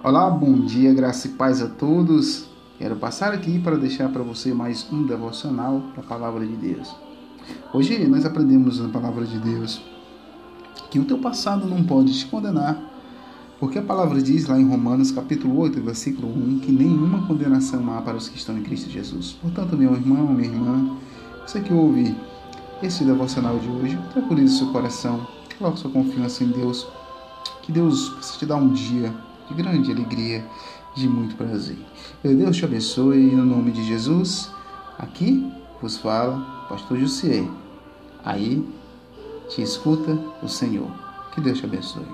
Olá, bom dia, graça e paz a todos. Quero passar aqui para deixar para você mais um devocional da Palavra de Deus. Hoje nós aprendemos na Palavra de Deus que o teu passado não pode te condenar, porque a palavra diz lá em Romanos capítulo 8, versículo 1, que nenhuma condenação há para os que estão em Cristo Jesus. Portanto, meu irmão, minha irmã, você que ouve esse devocional de hoje, tranquilize seu coração, coloque sua confiança em Deus, que Deus possa te dar um dia de grande alegria, de muito prazer. Deus te abençoe no nome de Jesus. Aqui vos fala Pastor Jussier. Aí te escuta o Senhor. Que Deus te abençoe.